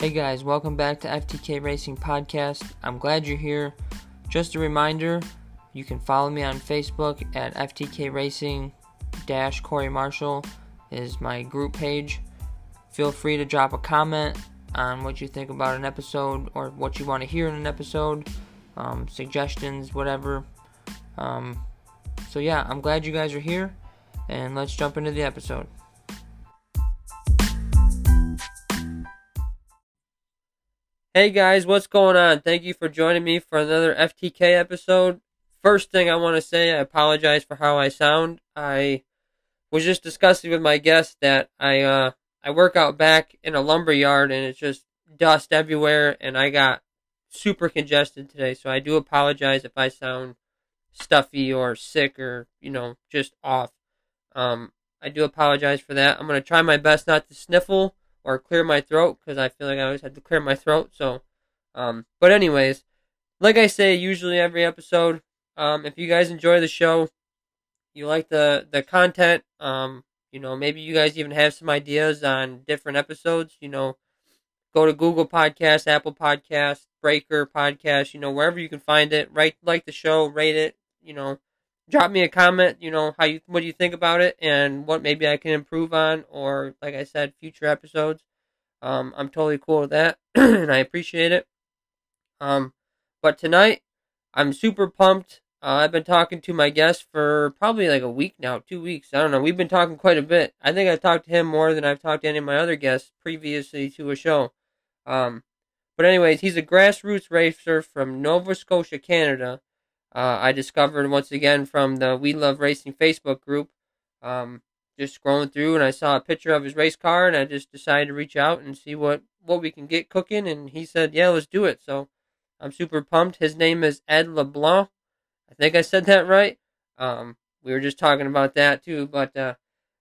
Hey guys, welcome back to FTK Racing Podcast. I'm glad you're here. Just a reminder, you can follow me on Facebook at FTK Racing dash Corey Marshall is my group page. Feel free to drop a comment on what you think about an episode or what you want to hear in an episode, um, suggestions, whatever. Um, so yeah, I'm glad you guys are here, and let's jump into the episode. Hey guys, what's going on? Thank you for joining me for another FTK episode. First thing I want to say, I apologize for how I sound. I was just discussing with my guest that I uh I work out back in a lumber yard and it's just dust everywhere and I got super congested today, so I do apologize if I sound stuffy or sick or, you know, just off. Um I do apologize for that. I'm going to try my best not to sniffle or clear my throat because I feel like I always had to clear my throat. So, um, but anyways, like I say, usually every episode, um, if you guys enjoy the show, you like the the content, um, you know, maybe you guys even have some ideas on different episodes. You know, go to Google Podcast, Apple Podcast, Breaker Podcast, you know, wherever you can find it. Write like the show, rate it. You know, drop me a comment. You know, how you what do you think about it, and what maybe I can improve on, or like I said, future episodes. Um, I'm totally cool with that, and I appreciate it. Um, but tonight, I'm super pumped. Uh, I've been talking to my guest for probably like a week now, two weeks. I don't know. We've been talking quite a bit. I think I've talked to him more than I've talked to any of my other guests previously to a show. Um, but anyways, he's a grassroots racer from Nova Scotia, Canada. Uh, I discovered once again from the We Love Racing Facebook group. Um, just scrolling through and I saw a picture of his race car and I just decided to reach out and see what what we can get cooking and he said, "Yeah, let's do it." So I'm super pumped. His name is Ed LeBlanc. I think I said that right. Um, we were just talking about that too, but uh,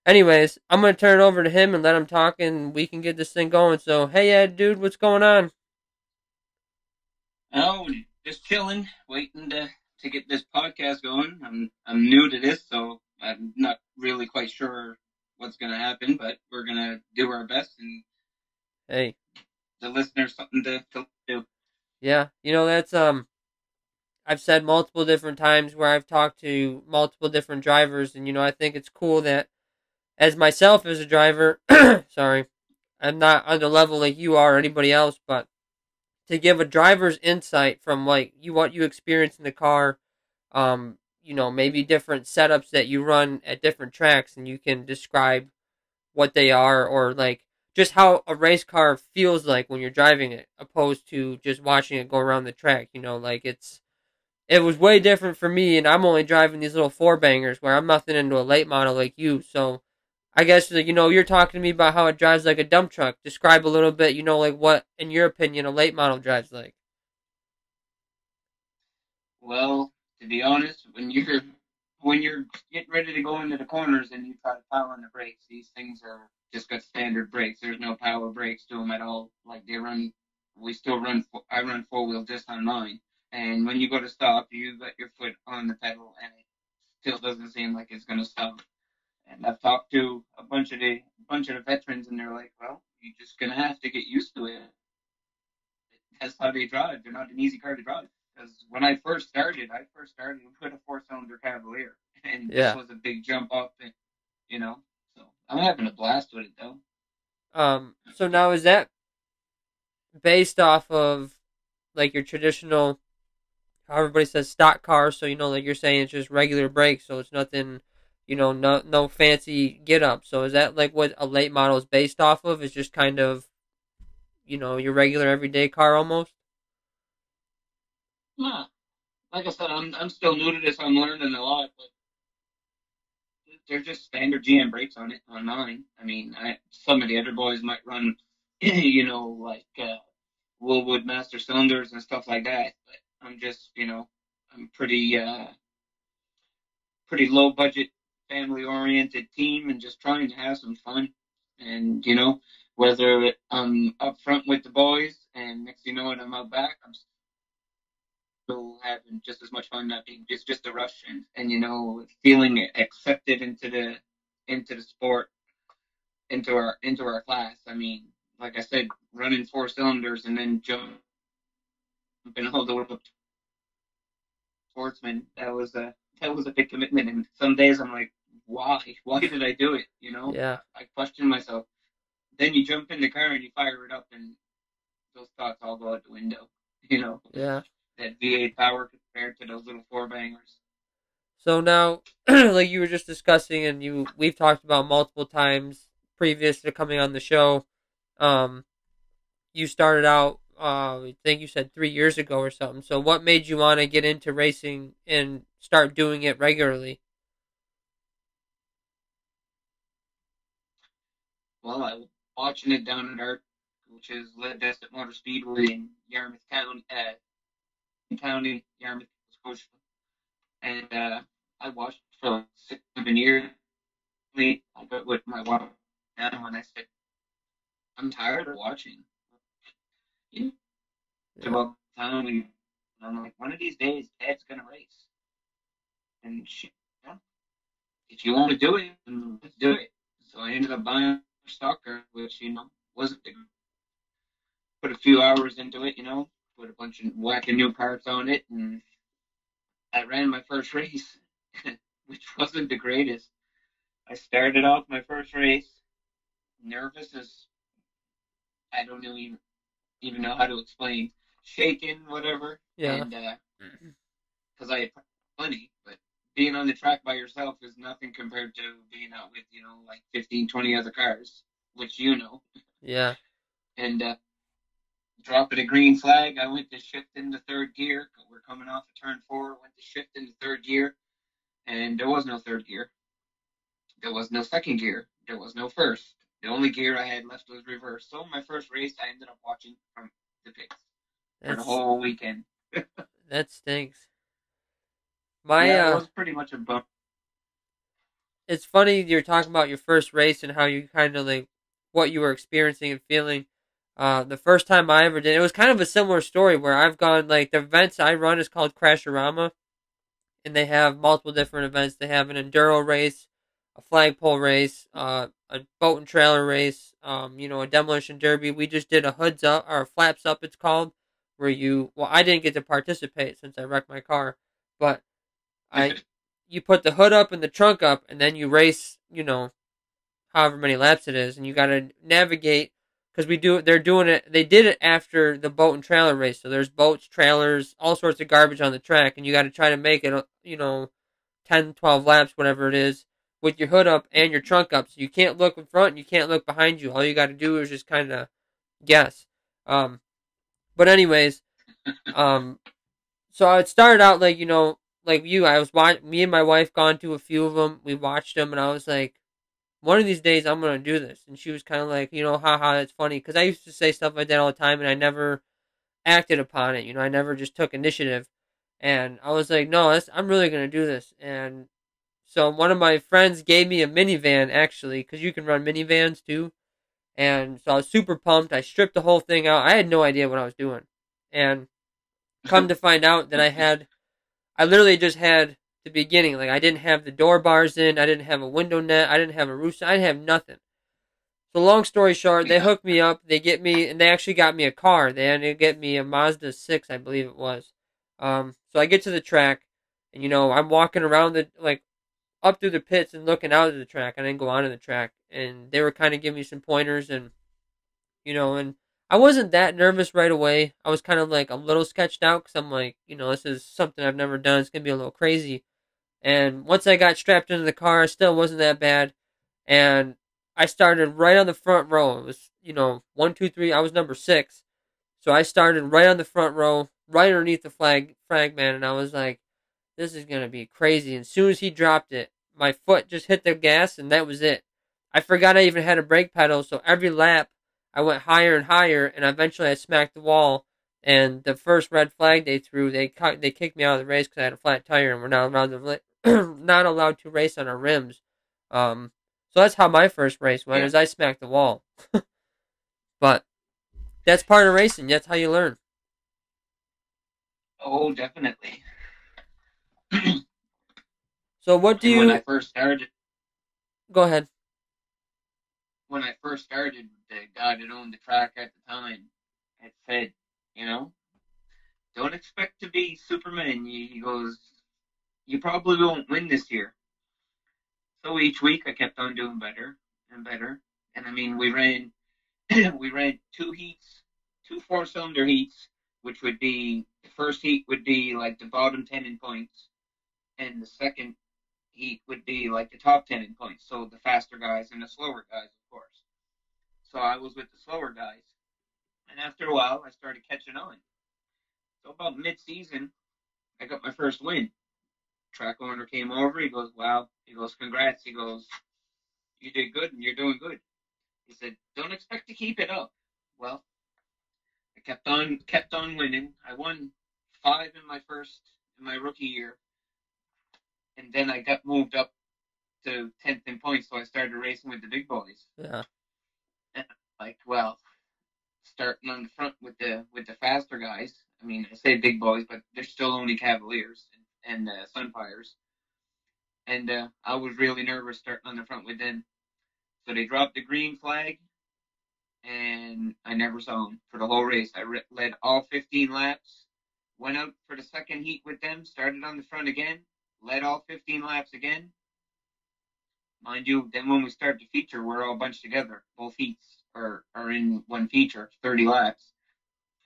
anyways, I'm gonna turn it over to him and let him talk, and we can get this thing going. So, hey Ed, dude, what's going on? Oh, just chilling, waiting to to get this podcast going. I'm I'm new to this, so I'm not really quite sure what's gonna happen, but we're gonna do our best and Hey, the listeners something to, to do. yeah, you know that's um, I've said multiple different times where I've talked to multiple different drivers, and you know I think it's cool that as myself as a driver, sorry, I'm not on the level like you are or anybody else, but to give a driver's insight from like you what you experience in the car, um, you know, maybe different setups that you run at different tracks and you can describe what they are or like just how a race car feels like when you're driving it opposed to just watching it go around the track, you know, like it's it was way different for me and I'm only driving these little four bangers where I'm nothing into a late model like you, so I guess you know you're talking to me about how it drives like a dump truck. Describe a little bit, you know, like what in your opinion a late model drives like. Well, to be honest, when you're when you're getting ready to go into the corners and you try to power on the brakes, these things are just got standard brakes. There's no power brakes to them at all. Like they run, we still run. I run four wheel just on mine, and when you go to stop, you got your foot on the pedal, and it still doesn't seem like it's gonna stop. And I've talked to a bunch of the a bunch of the veterans, and they're like, "Well, you're just gonna have to get used to it. That's how they drive. They're not an easy car to drive." Because when I first started, I first started with a four-cylinder Cavalier, and Yeah. this was a big jump up, and you know, so I'm having a blast with it though. Um, so now is that based off of like your traditional, how everybody says stock car? So you know, like you're saying, it's just regular brakes, so it's nothing, you know, no no fancy get up. So is that like what a late model is based off of? Is just kind of, you know, your regular everyday car almost. Nah, like I said, I'm I'm still new to this. I'm learning a lot, but they're just standard GM brakes on it on mine. I mean, I, some of the other boys might run, you know, like uh, Wilwood Master cylinders and stuff like that. But I'm just, you know, I'm pretty uh, pretty low budget, family oriented team, and just trying to have some fun. And you know, whether I'm up front with the boys, and next you know, it, I'm out back, I'm still having just as much fun. Not being it's just a rush, and, and you know, feeling accepted into the into the sport, into our into our class. I mean, like I said, running four cylinders and then jumping all the way up to sportsman. That was a that was a big commitment. And some days I'm like, why? Why did I do it? You know? Yeah. I question myself. Then you jump in the car and you fire it up, and those thoughts all go out the window. You know? Yeah. That V8 power compared to those little four bangers. So now, like you were just discussing, and you we've talked about multiple times previous to coming on the show. Um, you started out, uh, I think you said three years ago or something. So, what made you want to get into racing and start doing it regularly? Well, I was watching it down at Art, which is Lead Desert Motor Speedway in Yarmouth County, uh, County, Yarmouth, Scotia. And uh, I watched for like six, seven years. I got with my wife now, and I said, I'm tired of watching. You know, Yeah. about time we, I'm like, one of these days, Dad's gonna race. And she, yeah, if you want to do it, then let's do it. So I ended up buying a stock car, which you know wasn't big. Put a few hours into it, you know, put a bunch of whacking new parts on it, and I ran my first race, which wasn't the greatest. I started off my first race nervous as I don't know even even know how to explain, shaking, whatever. Yeah. And uh, mm. because I had plenty, but being on the track by yourself is nothing compared to being out with you know like 15, 20 other cars, which you know. Yeah. And uh, dropping a green flag, I went to shift into third gear. We're coming off of turn four. Went to shift into third gear, and there was no third gear. There was no second gear. There was no first. The only gear I had left was reverse. So my first race, I ended up watching from the pits for the whole weekend. that stinks. My yeah, uh, it was pretty much a bump. it's funny you're talking about your first race and how you kind of like what you were experiencing and feeling. Uh, the first time I ever did, it was kind of a similar story where I've gone like the events I run is called Crashorama, and they have multiple different events. They have an enduro race, a flagpole race, uh, a boat and trailer race, um, you know, a demolition derby. We just did a hoods up or flaps up, it's called, where you. Well, I didn't get to participate since I wrecked my car, but I you put the hood up and the trunk up, and then you race, you know, however many laps it is, and you got to navigate because we do. They're doing it. They did it after the boat and trailer race, so there's boats, trailers, all sorts of garbage on the track, and you got to try to make it, you know, 10, 12 laps, whatever it is, with your hood up and your trunk up. So you can't look in front, and you can't look behind you. All you got to do is just kind of guess. Um, but anyways, um, so it started out like you know like you, I was watching. Me and my wife gone to a few of them. We watched them, and I was like, one of these days I'm gonna do this. And she was kind of like, you know, haha, that's funny, because I used to say stuff like that all the time, and I never acted upon it. You know, I never just took initiative. And I was like, no, I'm really gonna do this. And so one of my friends gave me a minivan actually, because you can run minivans too. And so I was super pumped. I stripped the whole thing out. I had no idea what I was doing. And come to find out that I had I literally just had the beginning. Like I didn't have the door bars in, I didn't have a window net, I didn't have a roof, I didn't have nothing. So long story short, they hooked me up. They get me, and they actually got me a car. They had to get me a Mazda six, I believe it was. Um, so I get to the track, and you know I'm walking around the like up through the pits and looking out at the track. I didn't go onto the track, and they were kind of giving me some pointers, and you know, and I wasn't that nervous right away. I was kind of like a little sketched out because I'm like, you know, this is something I've never done. It's gonna be a little crazy. And once I got strapped into the car, it still wasn't that bad. And I started right on the front row. It was, you know, one, two, three. I was number six, so I started right on the front row, right underneath the flag flag man, and I was like, this is gonna be crazy. And as soon as he dropped it, my foot just hit the gas, and that was it. I forgot I even had a brake pedal, so every lap I went higher and higher, and eventually I smacked the wall. And the first red flag they threw, they cut, they kicked me out of the race because I had a flat tire, and we're not allowed to li- not allowed to race on our rims. Um, so that's how my first race went, Yeah. is I smacked the wall. but that's part of racing. That's how you learn. Oh, definitely. So what do And when I first started, Go ahead. When I first started, the guy that owned the track at the time had said, you know, don't expect to be Superman. He goes, you probably won't win this year. So each week I kept on doing better and better. And I mean, we ran, we ran two heats, two four cylinder heats, which would be the first heat would be like the bottom 10 in points, and the second would be like the top 10 in points. So the faster guys and the slower guys, of course. So I was with the slower guys. And after a while, I started catching on. So about mid season, I got my first win. Track owner came over. He goes, Wow. He goes, Congrats. He goes, You did good and you're doing good. He said, Don't expect to keep it up. Well, I kept on kept on winning. I won five in my first in my rookie year. And then I got moved up to tenth in points, so I started racing with the big boys. Yeah. And I like, well, starting on the front with the with the faster guys. I mean, I say big boys, but they're still only Cavaliers and, and uh, Sunfires. And uh, I was really nervous starting on the front with them. So they dropped the green flag, and I never saw them for the whole race. I re- led all 15 laps, went out for the second heat with them, started on the front again, led all 15 laps again. Mind you, then when we start the feature, we're all bunched together. Both heats are, are in one feature, 30 laps.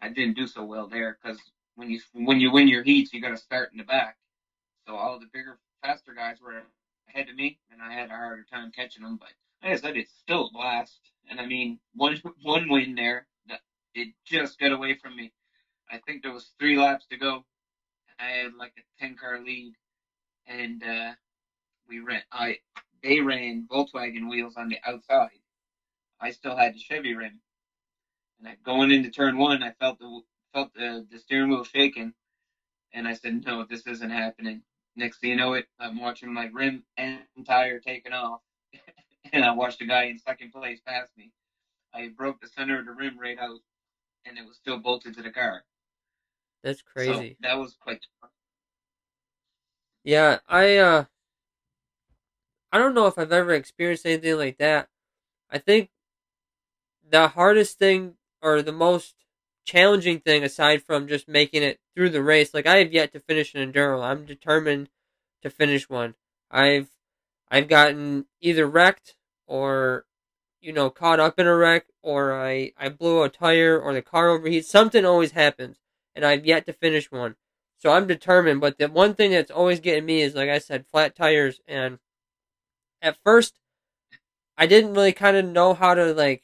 I didn't do so well there because when you when you win your heats, you got to start in the back. So all the bigger, faster guys were ahead of me, and I had a harder time catching them. But like I said, it's still a blast. And I mean, one one win there, it just got away from me. I think there was three laps to go. I had like a ten car lead, and uh, we ran. I they ran Volkswagen wheels on the outside. I still had the Chevy rim, and I, going into turn one, I felt the felt the, the steering wheel shaking, and I said, "No, this isn't happening." Next thing you know, it I'm watching my rim and tire taking off, and I watched a guy in second place pass me. I broke the center of the rim right out, and it was still bolted to the car. That's crazy. So that was quite. Yeah, I uh I don't know if I've ever experienced anything like that. I think the hardest thing or the most challenging thing aside from just making it through the race, like I have yet to finish an enduro. I'm determined to finish one. I've I've gotten either wrecked or you know caught up in a wreck or I I blew a tire or the car overheats. Something always happens and I've yet to finish one. So I'm determined, but the one thing that's always getting me is like I said flat tires and at first I didn't really kind of know how to like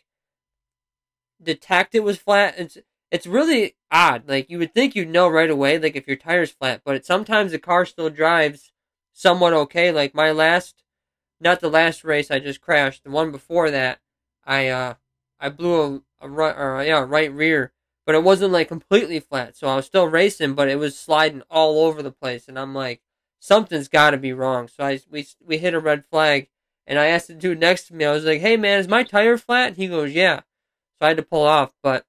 detect it was flat. It's it's really odd. Like you would think you'd know right away, like if your tire's flat, but it, sometimes the car still drives somewhat okay. Like my last, not the last race I just crashed, the one before that, I uh I blew a, a or yeah right rear, but it wasn't like completely flat. So I was still racing, but it was sliding all over the place, and I'm like, something's got to be wrong. So I we we hit a red flag, and I asked the dude next to me, I was like, hey man, is my tire flat? And he goes, yeah. So I had to pull off, but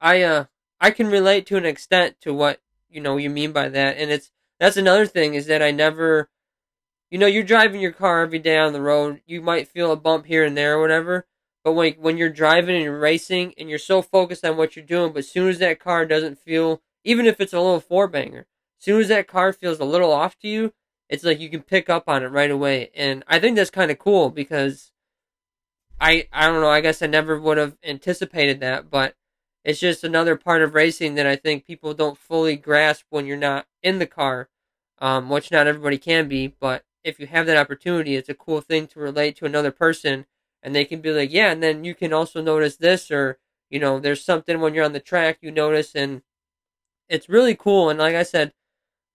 I uh I can relate to an extent to what you know you mean by that, and it's that's another thing is that I never, you know, you're driving your car every day on the road, you might feel a bump here and there or whatever, but when when you're driving and you're racing and you're so focused on what you're doing, but as soon as that car doesn't feel, even if it's a little four banger, as soon as that car feels a little off to you, it's like you can pick up on it right away, and I think that's kind of cool because I I don't know, I guess I never would have anticipated that, but it's just another part of racing that I think people don't fully grasp when you're not in the car, um, which not everybody can be. But if you have that opportunity, it's a cool thing to relate to another person, and they can be like, yeah. And then you can also notice this, or you know, there's something when you're on the track you notice, and it's really cool. And like I said,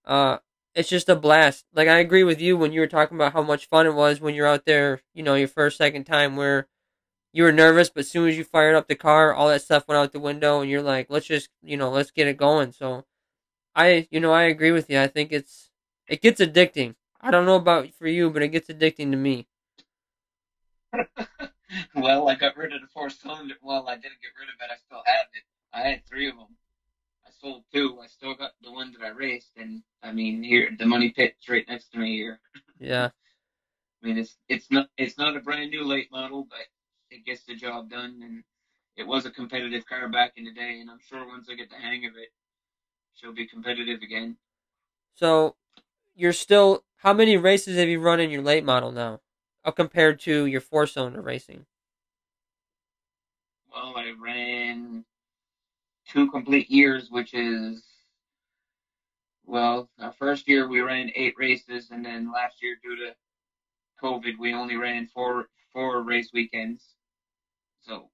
uh, it's just a blast. Like I agree with you when you were talking about how much fun it was when you're out there, you know, your first, second time where you were nervous, but as soon as you fired up the car, all that stuff went out the window, and you're like, let's just, you know, let's get it going. So, I, you know, I agree with you. I think it's, it gets addicting. I don't know about for you, but it gets addicting to me. well, I got rid of the four cylinder. Well, I didn't get rid of it. I still have it. I had three of them. I sold two. I still got the one that I raced, and I mean, here the money pit's right next to me here. Yeah. I mean, it's it's not it's not a brand new late model, but it gets the job done. And it was a competitive car back in the day, and I'm sure once I get the hang of it, she'll be competitive again. So, you're still. How many races have you run in your late model now, Uh, compared to your four cylinder racing? Well, I ran two complete years, which is well, our first year we ran eight races, and then last year due to COVID, we only ran four four race weekends. So,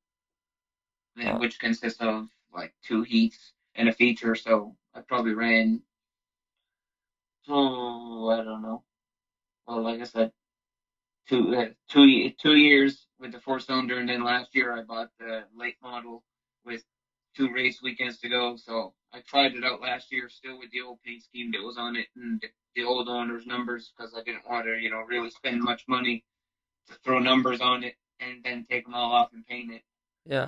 then, which consists of like two heats and a feature. So I probably ran. Oh, I don't know. Well, like I said, two uh, two two years with the four cylinder, and then last year I bought the late model with two race weekends to go. So I tried it out last year, still with the old paint scheme that was on it and the, old owner's numbers, because I didn't want to, you know, really spend much money to throw numbers on it and then take them all off and paint it. Yeah.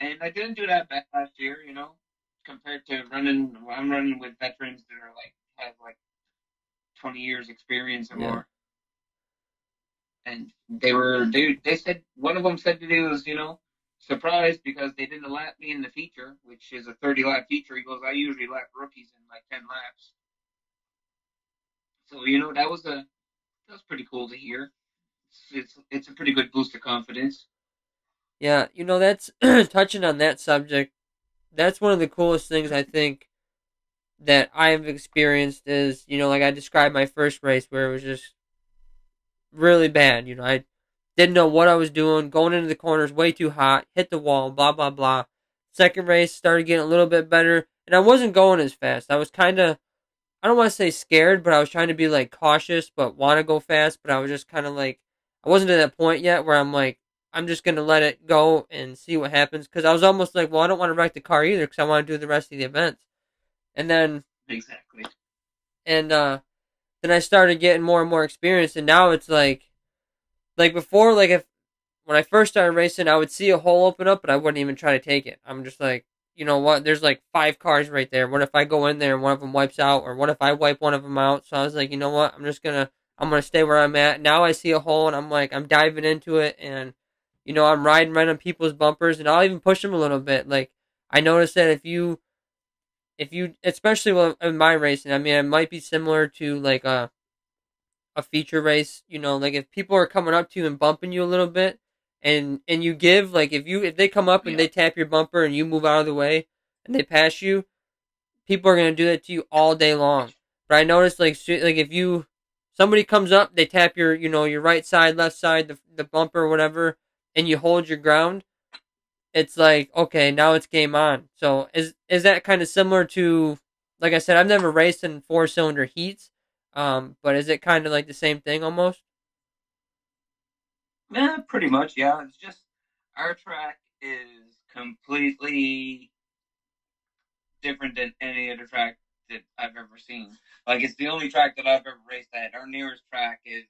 And I didn't do that bad last year, you know, compared to running. I'm running with veterans that are like have like 20 years experience or Yeah. more. And they were they they said one of them said that he was you know surprised because they didn't lap me in the feature, which is a 30 lap feature. He goes, I usually lap rookies in like 10 laps. So you know that was a that was pretty cool to hear. It's it's, it's a pretty good boost of confidence. Yeah, you know that's touching on that subject. That's one of the coolest things I think that I have experienced is, you know, like I described my first race where it was just really bad. You know, I didn't know what I was doing, going into the corners way too hot, hit the wall, blah blah blah. Second race started getting a little bit better, and I wasn't going as fast. I was kind of, I don't want to say scared, but I was trying to be like cautious, but want to go fast. But I was just kind of like, I wasn't at that point yet where I'm like, I'm just gonna let it go and see what happens. Because I was almost like, well, I don't want to wreck the car either, because I want to do the rest of the events. And then Exactly. and uh then I started getting more and more experience and now it's like like before like if when I first started racing I would see a hole open up but I wouldn't even try to take it. I'm just like, you know what, there's like five cars right there. What if I go in there and one of them wipes out or what if I wipe one of them out? So I was like, you know what, I'm just to I'm to stay where I'm at. Now I see a hole and I'm like I'm diving into it and you know, I'm riding right on people's bumpers and I'll even push them a little bit. Like I noticed that if you if you especially in my racing i mean it might be similar to like a a feature race you know like if people are coming up to you and bumping you a little bit and and you give like if you if they come up and Yeah. they tap your bumper and you move out of the way and they pass you people are going to do that to you all day long but i noticed like like if you somebody comes up they tap your you know your right side left side the, the bumper whatever and you hold your ground it's like okay now it's game on so is is that kind of similar to like i said i've never raced in four cylinder heats um but is it kind of like the same thing almost Yeah, pretty much. Yeah, it's just our track is completely different than any other track that I've ever seen. Like it's the only track that I've ever raced at. Our nearest track is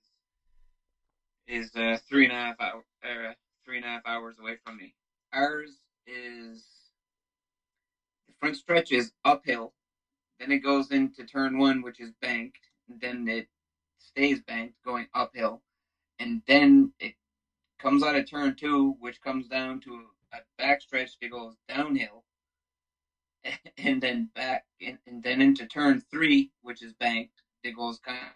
is uh, three and a half hour, uh, three and a half hours away from me. Ours is the front stretch is uphill, then it goes into turn one, which is banked, then it stays banked going uphill, and then it comes out of turn two, which comes down to a back stretch that goes downhill, and then back, and, and then into turn three, which is banked, that goes kind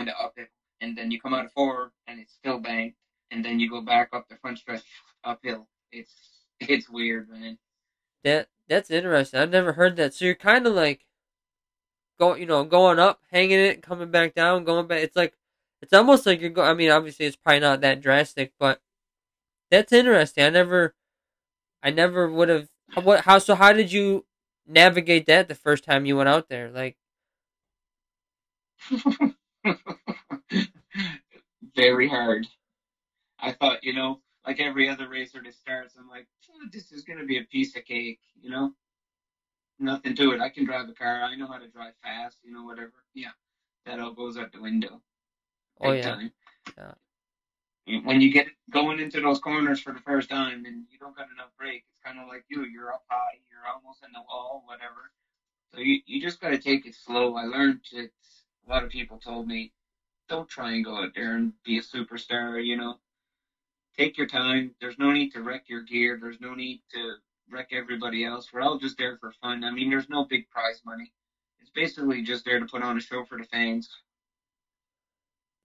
of uphill, and then you come out of four, and it's still banked, and then you go back up the front stretch uphill. It's it's weird, man. that that's interesting i've never heard that so you're kind of like going you know going up hanging it coming back down going back it's like it's almost like you're going i mean obviously it's probably not that drastic but that's interesting i never i never would have what how so how did you navigate that the first time you went out there like Very hard. I thought, you know, like every other racer that starts, I'm like, "Oh, this is gonna be a piece of cake, you know? Nothing to it. I can drive a car. I know how to drive fast, you know, whatever. Yeah, that all goes out the window. oh yeah time. Yeah. When you get going into those corners for the first time and you don't got enough brake, it's kind of like you. You're up high. You're almost in the wall, whatever. So you you just got to take it slow. I learned it. a lot of people told me, don't try and go out there and be a superstar. You know, take your time. There's no need to wreck your gear. There's no need to wreck everybody else. We're all just there for fun. I mean, there's no big prize money. It's basically just there to put on a show for the fans.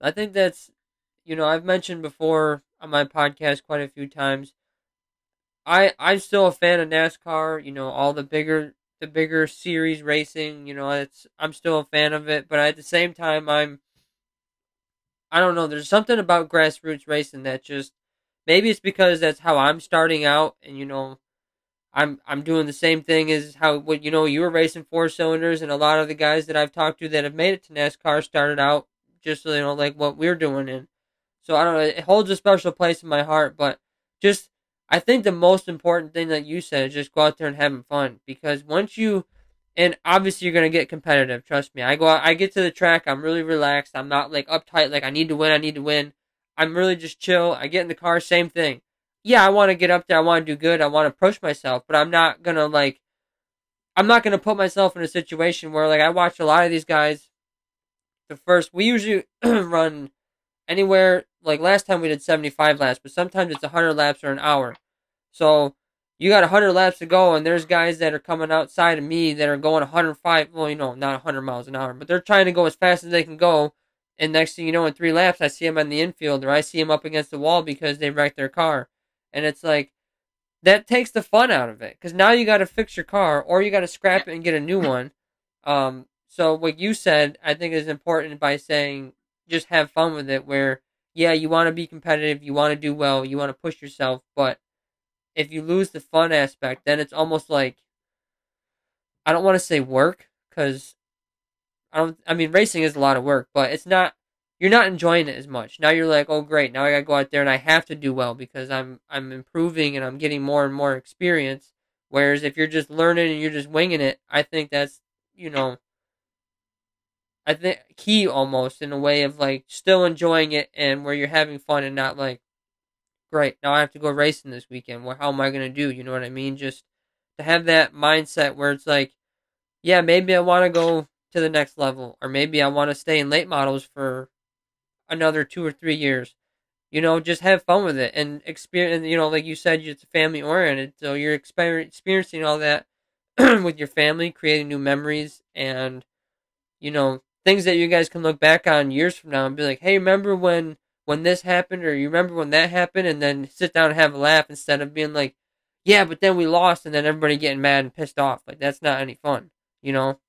I think that's, you know, I've mentioned before on my podcast quite a few times. I I'm still a fan of NASCAR. You know, all the bigger the bigger series racing. You know, it's I'm still a fan of it, but at the same time, I'm I don't know. There's something about grassroots racing that just maybe it's because that's how I'm starting out, and you know, I'm I'm doing the same thing as how what you know you were racing four cylinders, and a lot of the guys that I've talked to that have made it to NASCAR started out just you know like what we're doing, and so I don't know. It holds a special place in my heart, but just I think the most important thing that you said is just go out there and having fun because once you and obviously you're gonna get competitive. Trust me. I go out, I get to the track. I'm really relaxed. I'm not like uptight. Like I need to win. I need to win. I'm really just chill. I get in the car. Same thing. Yeah, I want to get up there. I want to do good. I want to push myself, but I'm not gonna like. I'm not gonna put myself in a situation where like I watch a lot of these guys. The first we usually run anywhere like last time we did 75 laps, but sometimes it's 100 laps or an hour. So you got 100 laps to go, and there's guys that are coming outside of me that are going 105, well, you know, not 100 miles an hour, but they're trying to go as fast as they can go. And next thing you know, in three laps, I see him on the infield, or I see him up against the wall because they wrecked their car. And it's like, that takes the fun out of it. Because now you got to fix your car, or you got to scrap it and get a new one. Um, so what you said, I think is important by saying just have fun with it, where, yeah, you want to be competitive, you want to do well, you want to push yourself, but if you lose the fun aspect, then it's almost like I don't want to say work because I don't. I mean, racing is a lot of work, but it's not. You're not enjoying it as much. Now you're like, oh great, now I gotta go out there and I have to do well because I'm I'm improving and I'm getting more and more experience. Whereas if you're just learning and you're just winging it, I think that's you know, I think key almost in a way of like still enjoying it and where you're having fun and not like great, now I have to go racing this weekend. Well, how am I to do? You know what I mean? Just to have that mindset where it's like, yeah, maybe I want to go to the next level, or maybe I want to stay in late models for another two or three years. You know, just have fun with it and experience. You know, like you said, it's family oriented, so you're experiencing all that with your family, creating new memories, and you know things that you guys can look back on years from now and be like, hey, remember when when this happened or you remember when that happened and then sit down and have a laugh instead of being like, yeah, but then we lost and then everybody getting mad and pissed off. Like that's not any fun, you know?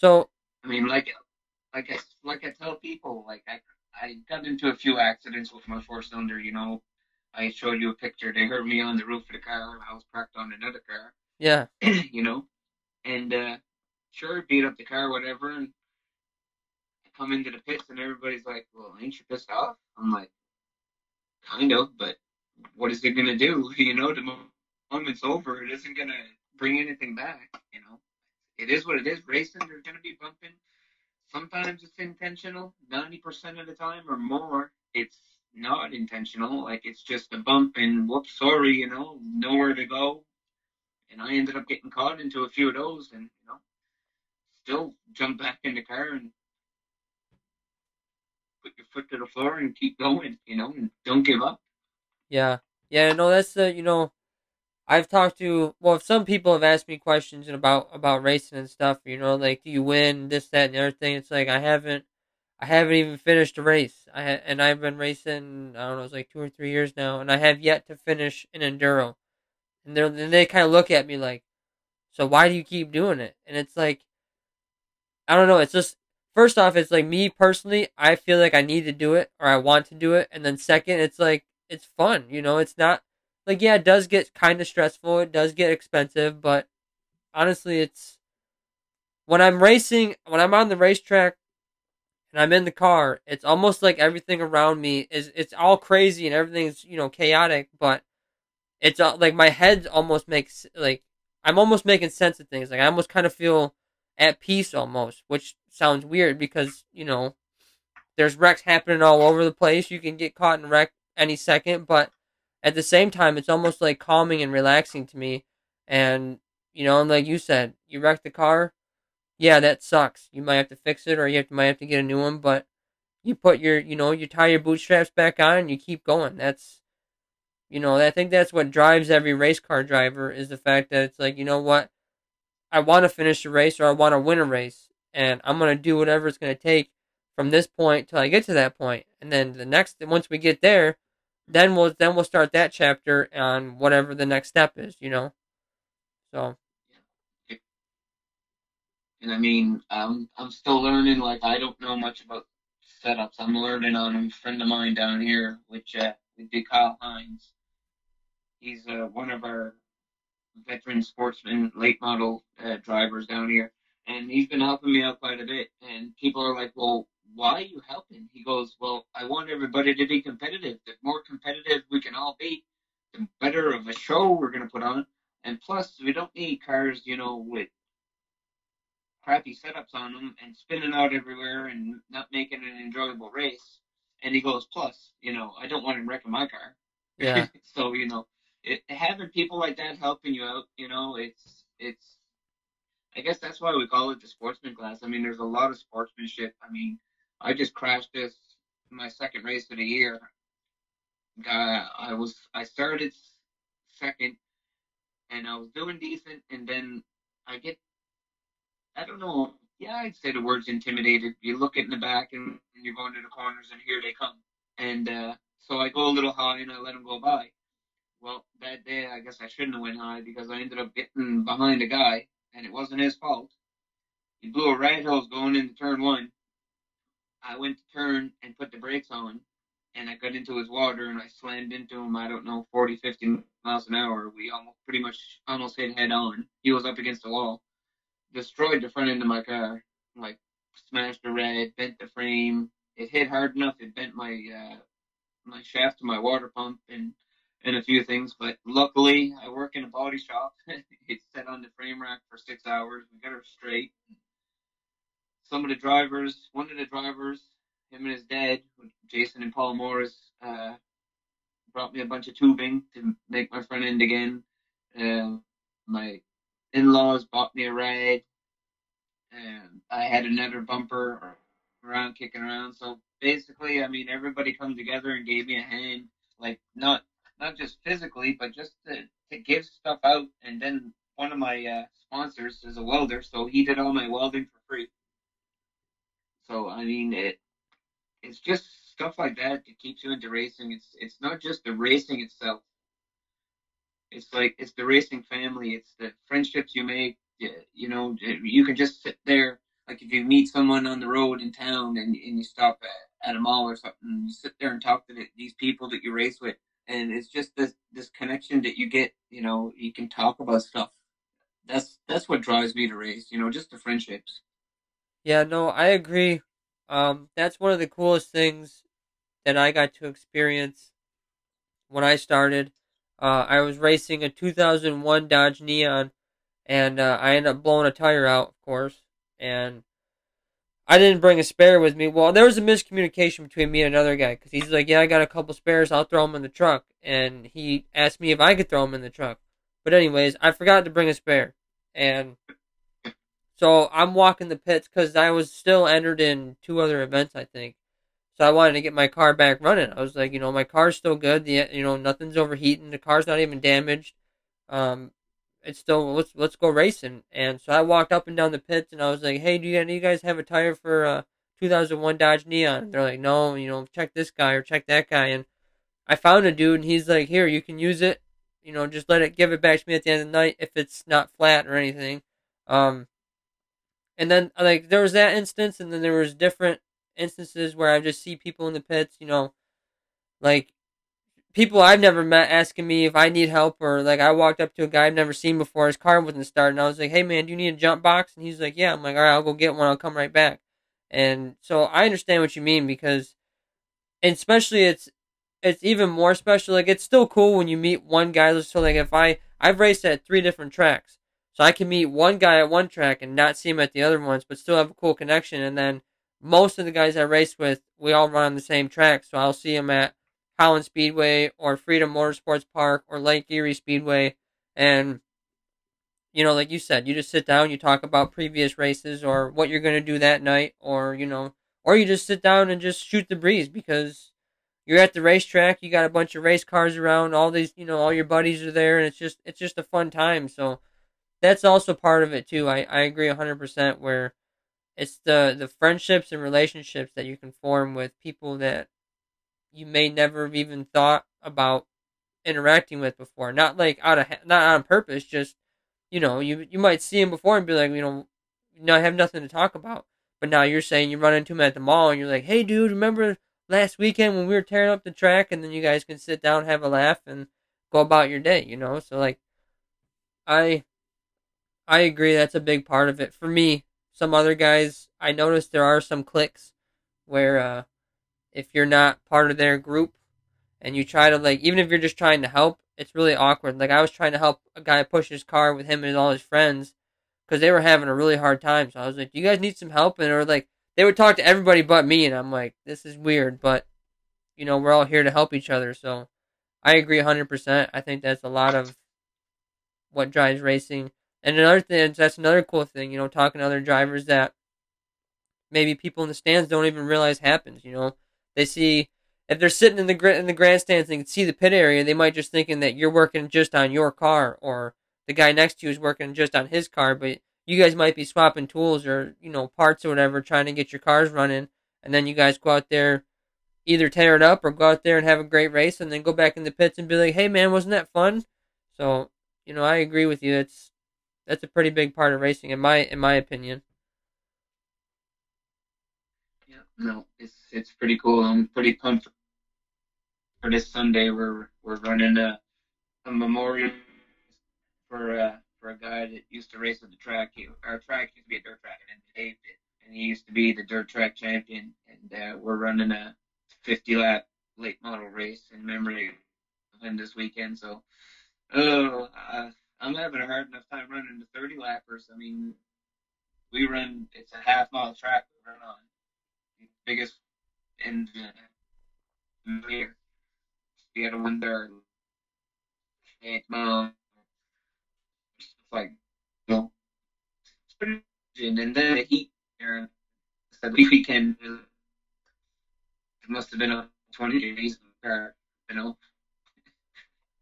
So I mean like like I like I tell people, like I I got into a few accidents with my four cylinder, you know. I showed you a picture. They heard me on the roof of the car. I was parked on another car. Yeah. you know? And uh sure beat up the car, whatever, and I come into the pits and everybody's like, "Well, ain't you pissed off?" I'm like, "Kind of, but what is it gonna do? You know, the moment's over. It isn't gonna bring anything back. You know, it is what it is. Racing, there's gonna be bumping. Sometimes it's intentional. Ninety percent of the time or more, it's not intentional. Like it's just a bump and whoops, sorry. You know, nowhere to go. And I ended up getting caught into a few of those, and you know, still jump back in the car and put your foot to the floor and keep going, you know, and don't give up. Yeah. Yeah, no, that's the, you know, I've talked to, well, some people have asked me questions about, about racing and stuff, you know, like, do you win, this, that, and the other thing. It's like, I haven't, I haven't even finished a race. I ha- and I've been racing, I don't know, it's like two or three years now, and I have yet to finish an enduro. And they and they kind of look at me like, so why do you keep doing it? And it's like, I don't know. It's just first off, it's like me personally, I feel like I need to do it or I want to do it. And then second, it's like, it's fun. You know, it's not like, yeah, it does get kind of stressful. It does get expensive, but honestly, it's when I'm racing, when I'm on the racetrack and I'm in the car, it's almost like everything around me is, it's all crazy and everything's, you know, chaotic, but it's like my head almost makes, like, I'm almost making sense of things. Like, I almost kind of feel at peace almost, which sounds weird because you know there's wrecks happening all over the place. You can get caught in wreck any second, but at the same time, it's almost like calming and relaxing to me. And you know, like you said, you wreck the car. Yeah, that sucks. You might have to fix it, or you have to, might have to get a new one. But you put your, you know, you tie your bootstraps back on and you keep going. That's, you know, I think that's what drives every race car driver is the fact that it's like, you know what, I want to finish a race or I want to win a race, and I'm gonna do whatever it's gonna take from this point till I get to that point, and then the next once we get there, then we'll then we'll start that chapter on whatever the next step is, you know. So. And I mean, um, I'm still learning. Like I don't know much about setups. I'm learning on a friend of mine down here, which uh, be Kyle Hines. He's uh, one of our veteran sportsman, late model uh, drivers down here, and he's been helping me out quite a bit. And people are like, "Well, why are you helping?" He goes, "Well, I want everybody to be competitive. The more competitive we can all be, the better of a show we're going to put on. And plus, we don't need cars, you know, with crappy setups on them and spinning out everywhere and not making an enjoyable race." And he goes, "Plus, you know, I don't want him wrecking my car." Yeah. so you know, it, having people like that helping you out, you know, it's it's. I guess that's why we call it the sportsman class. I mean, there's a lot of sportsmanship. I mean, I just crashed this my second race of the year. Uh, I was I started second, and I was doing decent, and then I get I don't know. Yeah, I'd say the word's intimidated. You look in the back, and, and you're going to the corners, and here they come. And uh, so I go a little high, and I let them go by. Well, that day I guess I shouldn't have went high because I ended up getting behind a guy, and it wasn't his fault. He blew a right hose going into turn one. I went to turn and put the brakes on, and I got into his water, and I slammed into him. I don't know, 40, 50 miles an hour. We almost pretty much almost hit head on. He was up against the wall, destroyed the front end of my car, like smashed the red, bent the frame. It hit hard enough. It bent my uh, my shaft to my water pump, and and a few things. But luckily, I work in a body shop. it's set on the frame rack for six hours. We got her straight. Some of the drivers, one of the drivers, him and his dad, Jason and Paul Morris, uh, brought me a bunch of tubing to make my front end again. Uh, my in-laws bought me a ride. And I had another bumper around kicking around. So basically, I mean, everybody come together and gave me a hand. Like not not just physically, but just to, to give stuff out. And then one of my uh, sponsors is a welder, so he did all my welding for free. So I mean, it it's just stuff like that that keeps you into racing. It's it's not just the racing itself. It's like it's the racing family. It's the friendships you make. You know, you can just sit there. Like if you meet someone on the road in town and, and you stop at, at a mall or something, you sit there and talk to the, these people that you race with and it's just this this connection that you get. You know, you can talk about stuff. That's that's what drives me to race. You know, just the friendships. Yeah, no, I agree. Um, that's one of the coolest things that I got to experience when I started. Uh, I was racing a 2001 Dodge Neon, and uh, I ended up blowing a tire out, of course, and I didn't bring a spare with me. Well, there was a miscommunication between me and another guy because he's like, "Yeah, I got a couple spares. I'll throw them in the truck." And he asked me if I could throw them in the truck. But anyways, I forgot to bring a spare, and so I'm walking the pits because I was still entered in two other events, I think. So I wanted to get my car back running. I was like, you know, my car's still good. The you know nothing's overheating. The car's not even damaged. Um, it's still let's let's go racing. And so I walked up and down the pits and I was like, hey, do you, do you guys have a tire for uh 2001 Dodge Neon? They're like, no, you know, check this guy or check that guy. And I found a dude and he's like, here, you can use it. You know, just let it give it back to me at the end of the night if it's not flat or anything. Um, and then like there was that instance, and then there was different instances where I just see people in the pits, you know, like people I've never met asking me if I need help or like I walked up to a guy I've never seen before, his car wasn't starting. I was like, Hey man, do you need a jump box? And he's like, Yeah. I'm like, All right, I'll go get one. I'll come right back. And so I understand what you mean because, and especially it's it's even more special. Like it's still cool when you meet one guy. So like if I I've raced at three different tracks, so I can meet one guy at one track and not see him at the other ones, but still have a cool connection. And then most of the guys I race with, we all run on the same track, so I'll see him at Holland Speedway or Freedom Motorsports Park or Lake Erie Speedway. And, you know, like you said, you just sit down, you talk about previous races or what you're going to do that night or, you know, or you just sit down and just shoot the breeze because you're at the racetrack. You got a bunch of race cars around. All these, you know, all your buddies are there, and it's just it's just a fun time. So that's also part of it too. I I agree 100% where it's the the friendships and relationships that you can form with people that you may never have even thought about interacting with before. Not like out of not on purpose, just you know, you you might see him before and be like, you know, not have nothing to talk about. But now you're saying you run into him at the mall and you're like, hey, dude, remember last weekend when we were tearing up the track? And then you guys can sit down, have a laugh, and go about your day, you know? So, like, I. I agree that's a big part of it. For me, some other guys, I noticed there are some clicks where uh, if you're not part of their group and you try to like even if you're just trying to help, it's really awkward. Like I was trying to help a guy push his car with him and all his friends because they were having a really hard time. So I was like, "Do you guys need some help?" And or like they would talk to everybody but me, and I'm like, "This is weird," but you know we're all here to help each other. So I agree 100%. I think that's a lot of what drives racing. And another thing, that's another cool thing, you know, talking to other drivers that maybe people in the stands don't even realize happens. You know, they see if they're sitting in the in the grandstands and they can see the pit area, they might just thinking that you're working just on your car, or the guy next to you is working just on his car. But you guys might be swapping tools or you know parts or whatever, trying to get your cars running, and then you guys go out there, either tear it up or go out there and have a great race, and then go back in the pits and be like, "Hey man, wasn't that fun?" So you know, I agree with you. That's that's a pretty big part of racing, in my in my opinion. Yeah, no, it's it's pretty cool. I'm pretty pumped for this Sunday. We're we're running a, a memorial for uh, for a guy that used to race at the track. He, our track used to be a dirt track, and then Dave did, and he used to be the dirt track champion. And uh, we're running a 50 lap late model race in memory of him this weekend. So, oh, uh, I'm having a hard enough time running the 30 lappers. I mean, we run it's a half mile track we run on, biggest in the year we had to win their eighth mile. It's like, you know, and then the heat there, the weekend, it must have been a 20 degrees, you know.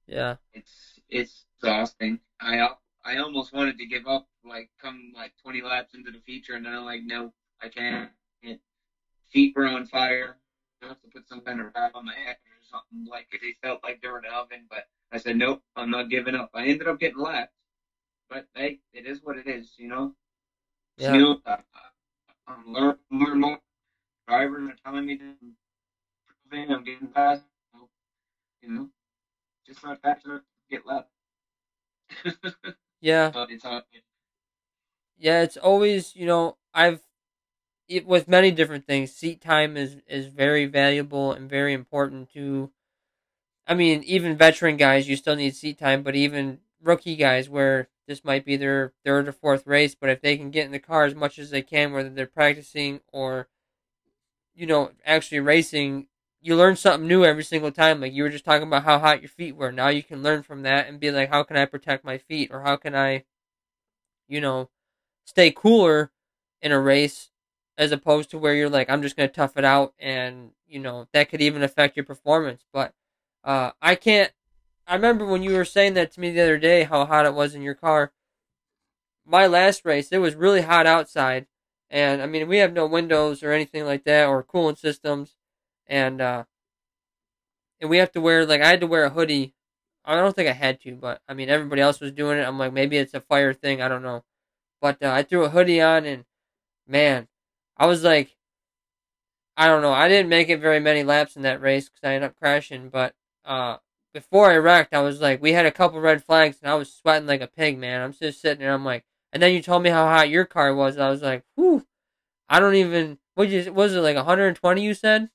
Yeah. It's it's exhausting. I I almost wanted to give up, like come like 20 laps into the feature, and then I'm like, no, I can't. Feet were on fire. I have to put some kind of wrap on my head or something like it. They felt like they were in an oven, but I said, nope, I'm not giving up. I ended up getting left, but hey, it is what it is, you know. Yeah. You know, uh, I'm learning more and more. Drivers are telling me to improve I'm getting fast. You know, just not fast enough get left. yeah. But it's hard. Yeah, it's always you know I've it, with many different things, seat time is is very valuable and very important to. I mean, even veteran guys, you still need seat time, but even rookie guys, where this might be their third or fourth race, but if they can get in the car as much as they can, whether they're practicing or, you know, actually racing, you learn something new every single time. Like you were just talking about how hot your feet were. Now you can learn from that and be like, how can I protect my feet, or how can I, you know, stay cooler in a race as opposed to where you're like, I'm just going to tough it out, and you know that could even affect your performance. But uh, I can't. I remember when you were saying that to me the other day, how hot it was in your car. My last race, it was really hot outside, and I mean we have no windows or anything like that or cooling systems, and uh, and we have to wear like I had to wear a hoodie. I don't think I had to, but I mean everybody else was doing it. I'm like maybe it's a fire thing. I don't know, but uh, I threw a hoodie on and man, I was like, I don't know. I didn't make it very many laps in that race because I ended up crashing. But uh, before I wrecked, I was like, we had a couple red flags, and I was sweating like a pig, man. I'm just sitting there. I'm like, and then you told me how hot your car was. I was like, whew. I don't even. What you was it like 120? You said.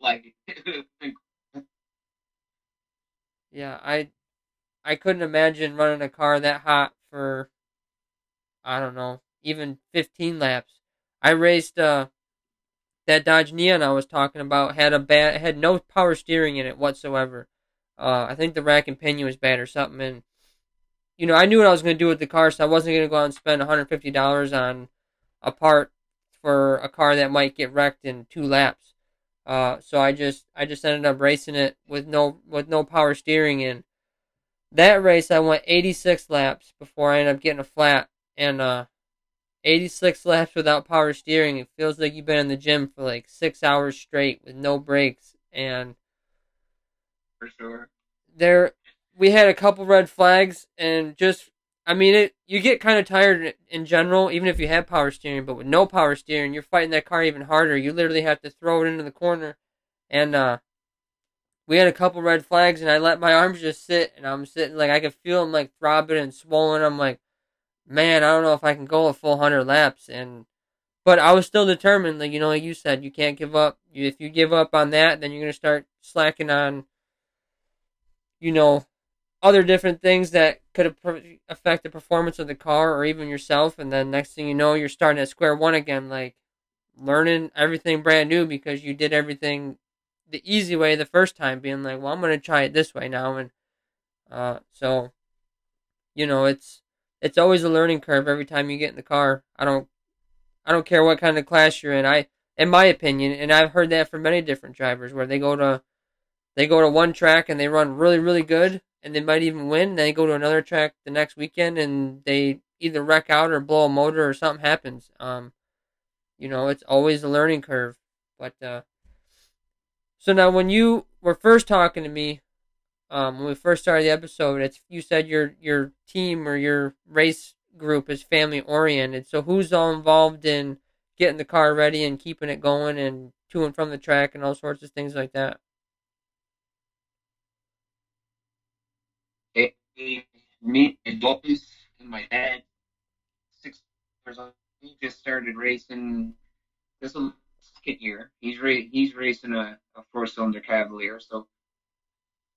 Like. yeah, I. I couldn't imagine running a car that hot for I don't know, even 15 laps. I raced uh that Dodge Neon I was talking about had a bad had no power steering in it whatsoever. Uh, I think the rack and pinion was bad or something, and you know, I knew what I was going to do with the car, so I wasn't going to go out and spend $150 on a part for a car that might get wrecked in two laps. Uh, so I just I just ended up racing it with no with no power steering in. That race I went 86 laps before I ended up getting a flat and uh 86 laps without power steering. It feels like you've been in the gym for like 6 hours straight with no breaks and for sure. There we had a couple red flags and just I mean it you get kind of tired in general even if you have power steering but with no power steering you're fighting that car even harder. You literally have to throw it into the corner. And uh we had a couple red flags and I let my arms just sit and I'm sitting like I could feel them like throbbing and swollen. I'm like man I don't know if I can go a full 100 laps. And but I was still determined like you know like you said you can't give up. If you give up on that then you're going to start slacking on you know other different things that could affect the performance of the car or even yourself. And then next thing you know, you're starting at square one again, like learning everything brand new because you did everything the easy way the first time, being like, well, I'm going to try it this way now. And uh, so, you know, it's it's always a learning curve every time you get in the car. I don't I don't care what kind of class you're in. I in my opinion, and I've heard that from many different drivers where they go to they go to one track and they run really really good and they might even win. They go to another track the next weekend and they either wreck out or blow a motor or something happens. Um, you know, it's always a learning curve. But uh, so now when you were first talking to me, um, when we first started the episode, it's you said your your team or your race group is family oriented. So who's all involved in getting the car ready and keeping it going and to and from the track and all sorts of things like that? Me, my boys, and my dad, six years old. He just started racing. This is second year. He's ra- he's racing a, a four cylinder Cavalier. So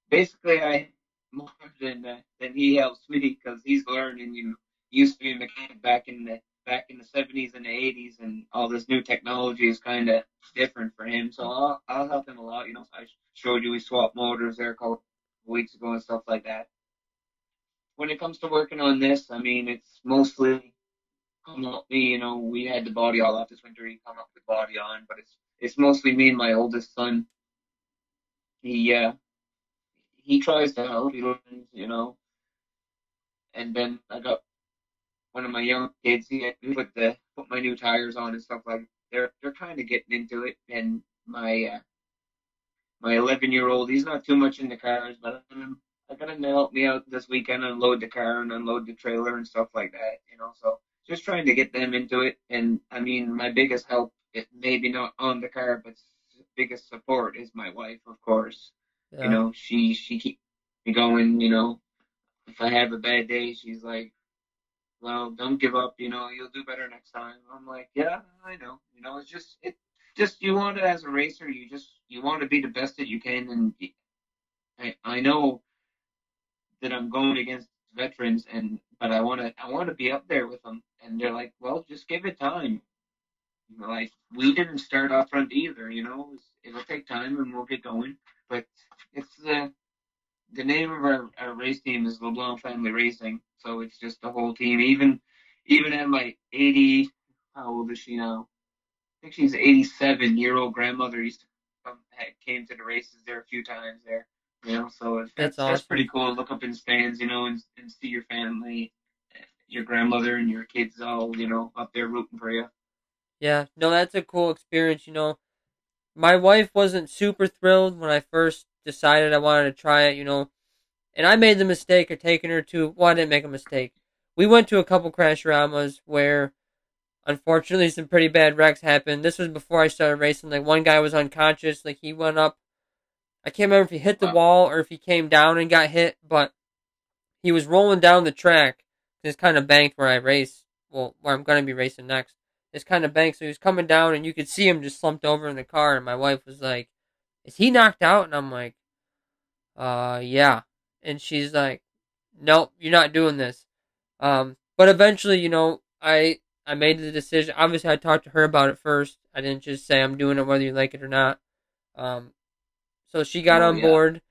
basically, I more than uh, than he helps me because he's learning. You know, used to be a mechanic back in the back in the seventies and the eighties, and all this new technology is kind of different for him. So I'll I'll help him a lot. You know, I showed you we swapped motors there a couple weeks ago and stuff like that when it comes to working on this, I mean, it's mostly come up me. You know, we had the body all off this winter. He come up with body on, but it's it's mostly me and my oldest son. He uh he tries to help. He learns, you know. And then I got one of my young kids. He put the put my new tires on and stuff like. They're they're kind of getting into it, and my uh, my 11 year old, he's not too much in the cars, but I'm I got him to help me out this weekend unload the car and unload the trailer and stuff like that, you know. So just trying to get them into it. And I mean, my biggest help, it maybe not on the car, but biggest support is my wife, of course. Yeah. You know, she she keeps me going. You know, if I have a bad day, she's like, "Well, don't give up. You know, you'll do better next time." I'm like, "Yeah, I know. You know, it's just it just you want it as a racer. You just you want to be the best that you can, and I I know that I'm going against veterans, and but I want to I want to be up there with them. And they're like, well, just give it time. Like we didn't start off front either, you know. It'll take time, and we'll get going. But it's the the name of our, our race team is LeBlanc Family Racing, so it's just the whole team. Even even at my 80, how old is she now? I think she's 87 year old grandmother used to um, come, came to the races there a few times there. You know, so it's, that's, awesome. that's pretty cool. Look up in stands, you know, and, and see your family, your grandmother and your kids all, you know, up there rooting for you. Yeah, no, that's a cool experience. You know, my wife wasn't super thrilled when I first decided I wanted to try it. You know, and I made the mistake of taking her to. Well, I didn't make a mistake. We went to a couple crash ramas where, unfortunately, some pretty bad wrecks happened. This was before I started racing. Like one guy was unconscious. Like he went up I can't remember if he hit the wow. wall or if he came down and got hit, but he was rolling down the track. It's kind of banked where I race. Well, where I'm going to be racing next. It's kind of banked, so he was coming down, and you could see him just slumped over in the car. And my wife was like, "Is he knocked out?" And I'm like, "Uh, yeah." And she's like, "Nope, you're not doing this." Um, but eventually, you know, I I made the decision. Obviously, I talked to her about it first. I didn't just say I'm doing it whether you like it or not. Um, so she got oh, on yeah. board,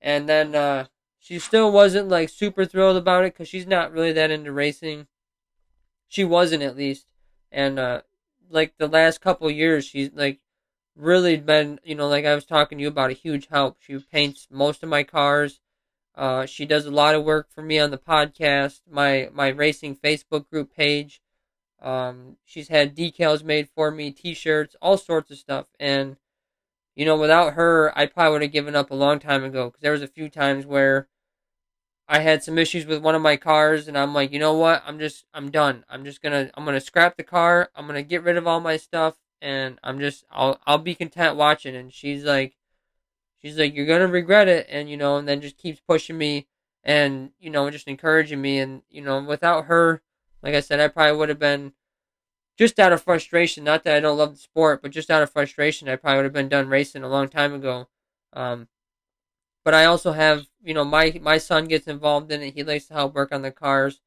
and then uh, she still wasn't like super thrilled about it because she's not really that into racing. She wasn't at least, and uh, like the last couple years, she's like really been, you know, like I was talking to you about, a huge help. She paints most of my cars. Uh, she does a lot of work for me on the podcast, my my racing Facebook group page. Um, she's had decals made for me, T-shirts, all sorts of stuff, and you know, without her, I probably would have given up a long time ago. Because there was a few times where I had some issues with one of my cars, and I'm like, you know what? I'm just, I'm done. I'm just gonna, I'm gonna scrap the car. I'm gonna get rid of all my stuff, and I'm just, I'll, I'll be content watching. And she's like, she's like, you're gonna regret it, and you know, and then just keeps pushing me, and you know, just encouraging me, and you know, without her, like I said, I probably would have been just out of frustration. Not that I don't love the sport, but just out of frustration, I probably would have been done racing a long time ago. Um, but I also have, you know, my my son gets involved in it. He likes to help work on the cars.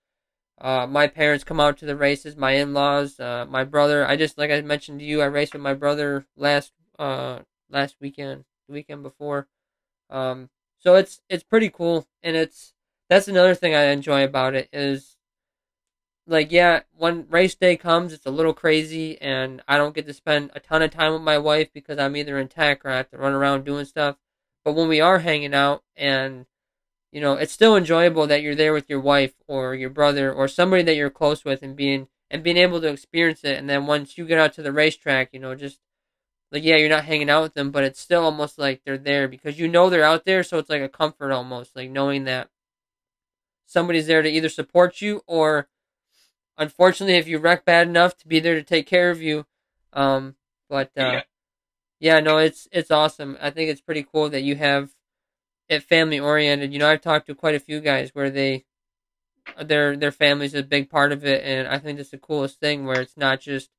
Uh, my parents come out to the races. My in-laws, uh, my brother. I just like I mentioned to you, I raced with my brother last uh last weekend, the weekend before. Um, so it's it's pretty cool, and it's that's another thing I enjoy about it is like yeah, when race day comes, it's a little crazy, and I don't get to spend a ton of time with my wife because I'm either in tech or I have to run around doing stuff. But when we are hanging out, and you know, it's still enjoyable that you're there with your wife or your brother or somebody that you're close with, and being and being able to experience it. And then once you get out to the racetrack, you know, just like yeah, you're not hanging out with them, but it's still almost like they're there because you know they're out there, so it's like a comfort almost, like knowing that somebody's there to either support you or unfortunately, if you wreck bad enough to be there to take care of you. Um, but uh, yeah. yeah, no, it's it's awesome. I think it's pretty cool that you have it family oriented. You know, I've talked to quite a few guys where they their their family's a big part of it, and I think that's the coolest thing where it's not just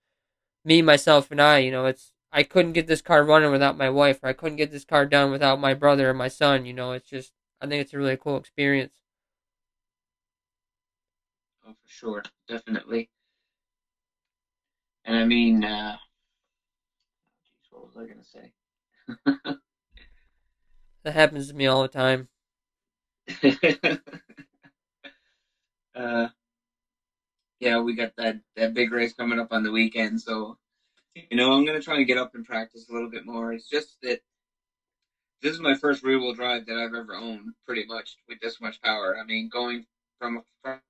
me, myself, and I. You know, it's I couldn't get this car running without my wife, or I couldn't get this car done without my brother or my son. You know, it's just I think it's a really cool experience. Oh, for sure, definitely. And I mean, uh, what was I gonna say? that happens to me all the time. uh, yeah, we got that that big race coming up on the weekend, so you know I'm gonna try and get up and practice a little bit more. It's just that this is my first rear wheel drive that I've ever owned, pretty much with this much power. I mean, going from a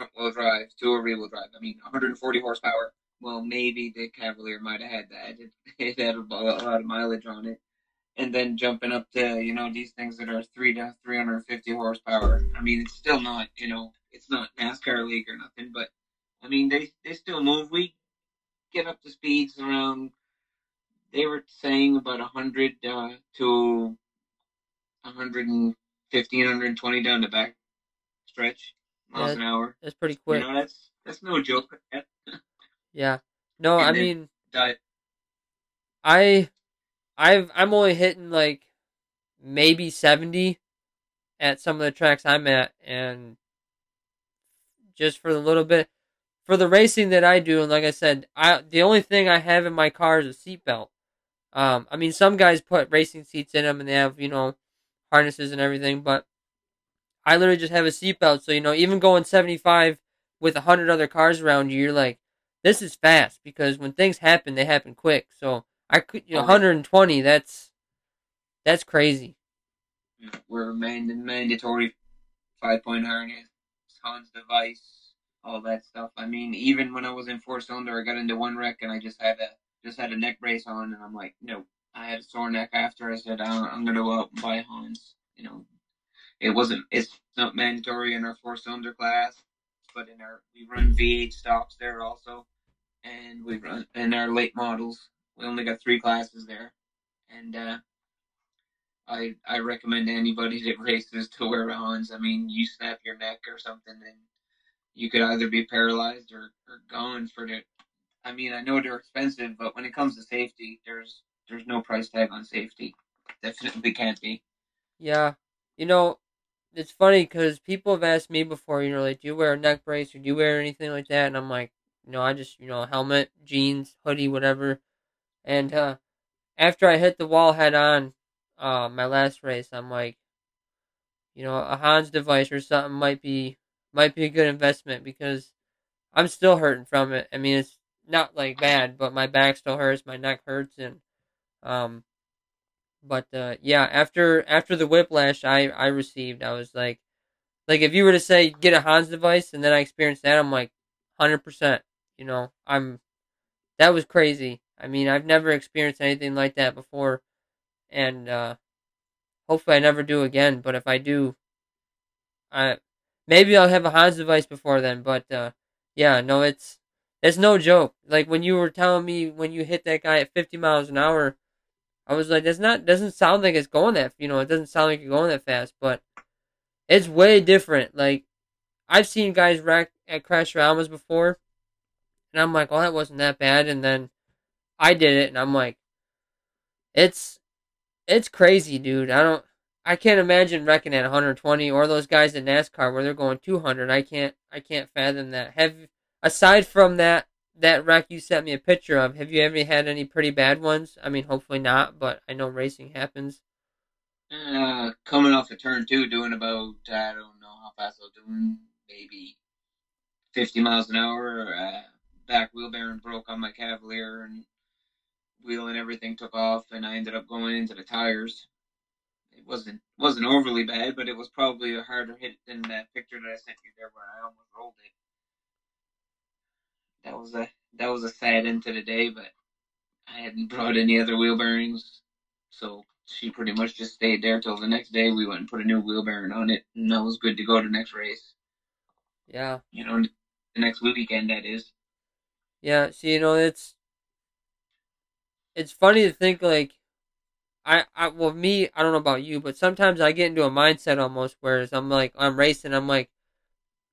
front wheel drive to a rear wheel drive. I mean, 140 horsepower. Well, maybe the Cavalier might have had that. It, it had a lot of mileage on it. And then jumping up to, you know, these things that are three to 350 horsepower. I mean, it's still not, you know, it's not NASCAR league or nothing, but I mean, they, they still move. We get up to speeds around, they were saying about 100 uh, to 115, 120 down the back stretch miles yeah, an hour. That's pretty quick. You know, that's that's no joke. yeah. No, and I mean. I, I've I'm only hitting like maybe seventy at some of the tracks I'm at, and just for the little bit for the racing that I do, and like I said, I the only thing I have in my car is a seatbelt. Um, I mean, some guys put racing seats in them and they have you know harnesses and everything, but I literally just have a seatbelt. So, you know, even going 75 with 100 other cars around you, you're like, this is fast because when things happen, they happen quick. So, I could, you know, 120, that's, that's crazy. We're mand- mandatory five point harness, Hans device, all that stuff. I mean, even when I was in four cylinder, I got into one wreck and I just had a, just had a neck brace on and I'm like, no, I had a sore neck after. I said, uh, I'm going to go out and buy Hans, you know, it wasn't it's not mandatory in our four cylinder class, but in our we run V8 stops there also, and we run in our late models. We only got three classes there, and uh, I I recommend anybody that races to wear Hans. I mean, you snap your neck or something, and you could either be paralyzed or, or gone for the. I mean, I know they're expensive, but when it comes to safety, there's there's no price tag on safety. Definitely can't be. Yeah, you know, it's funny because people have asked me before, you know, like, do you wear a neck brace or do you wear anything like that? And I'm like, no, I just, you know, helmet, jeans, hoodie, whatever. And uh, after I hit the wall head on, uh, my last race, I'm like, you know, a Hans device or something might be might be a good investment because I'm still hurting from it. I mean, it's not like bad, but my back still hurts, my neck hurts, and um, but uh, yeah, after after the whiplash I I received, I was like, like if you were to say get a Hans device and then I experienced that, I'm like, hundred percent. You know, I'm that was crazy. I mean, I've never experienced anything like that before, and uh, hopefully I never do again. But if I do, I maybe I'll have a Hans device before then. But uh, yeah, no, it's it's no joke. Like when you were telling me when you hit that guy at 50 miles an hour, I was like, that's not doesn't sound like it's going that. You know, it doesn't sound like you're going that fast, but it's way different. Like I've seen guys wreck at crash Almas before, and I'm like, oh, that wasn't that bad. And then I did it, and I'm like, it's it's crazy, dude. I don't. I can't imagine wrecking at 120 or those guys in NASCAR where they're going 200. I can't. I can't fathom that. Have aside from that that wreck you sent me a picture of, have you ever had any pretty bad ones? I mean, hopefully not, but I know racing happens. Uh, coming off a of turn two, doing about I don't know how fast I was doing, maybe 50 miles an hour. Uh, back wheel bearing broke on my Cavalier, and wheel and everything took off, and I ended up going into the tires. It wasn't wasn't overly bad, but it was probably a harder hit than that picture that I sent you there, where I almost rolled it that was a that was a sad end to the day, but I hadn't brought any other wheel bearings, so she pretty much just stayed there till the next day. We went and put a new wheel bearing on it, and that was good to go to the next race. Yeah, you know, the next weekend that is. Yeah, see, you know, it's it's funny to think like I, I well me I don't know about you, but sometimes I get into a mindset almost where I'm like I'm racing, I'm like,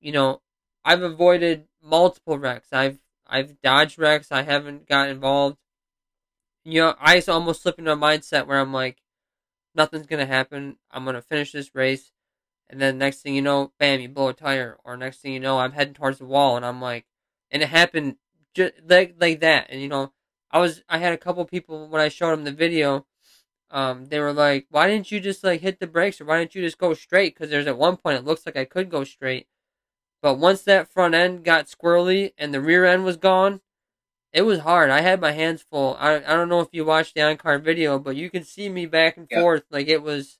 you know, I've avoided multiple wrecks. I've I've dodged wrecks. I haven't got involved. You know, I almost slip into a mindset where I'm like, nothing's gonna happen. I'm gonna finish this race, and then next thing you know, bam, you blow a tire, or next thing you know, I'm heading towards the wall, and I'm like, and it happened just like like that. And you know, I was I had a couple people when I showed them the video. Um, they were like, "Why didn't you just like hit the brakes, or why didn't you just go straight?" Because there's at one point it looks like I could go straight, but once that front end got squirrely and the rear end was gone, it was hard. I had my hands full. I, I don't know if you watched the on-car video, but you can see me back and forth. Like it was,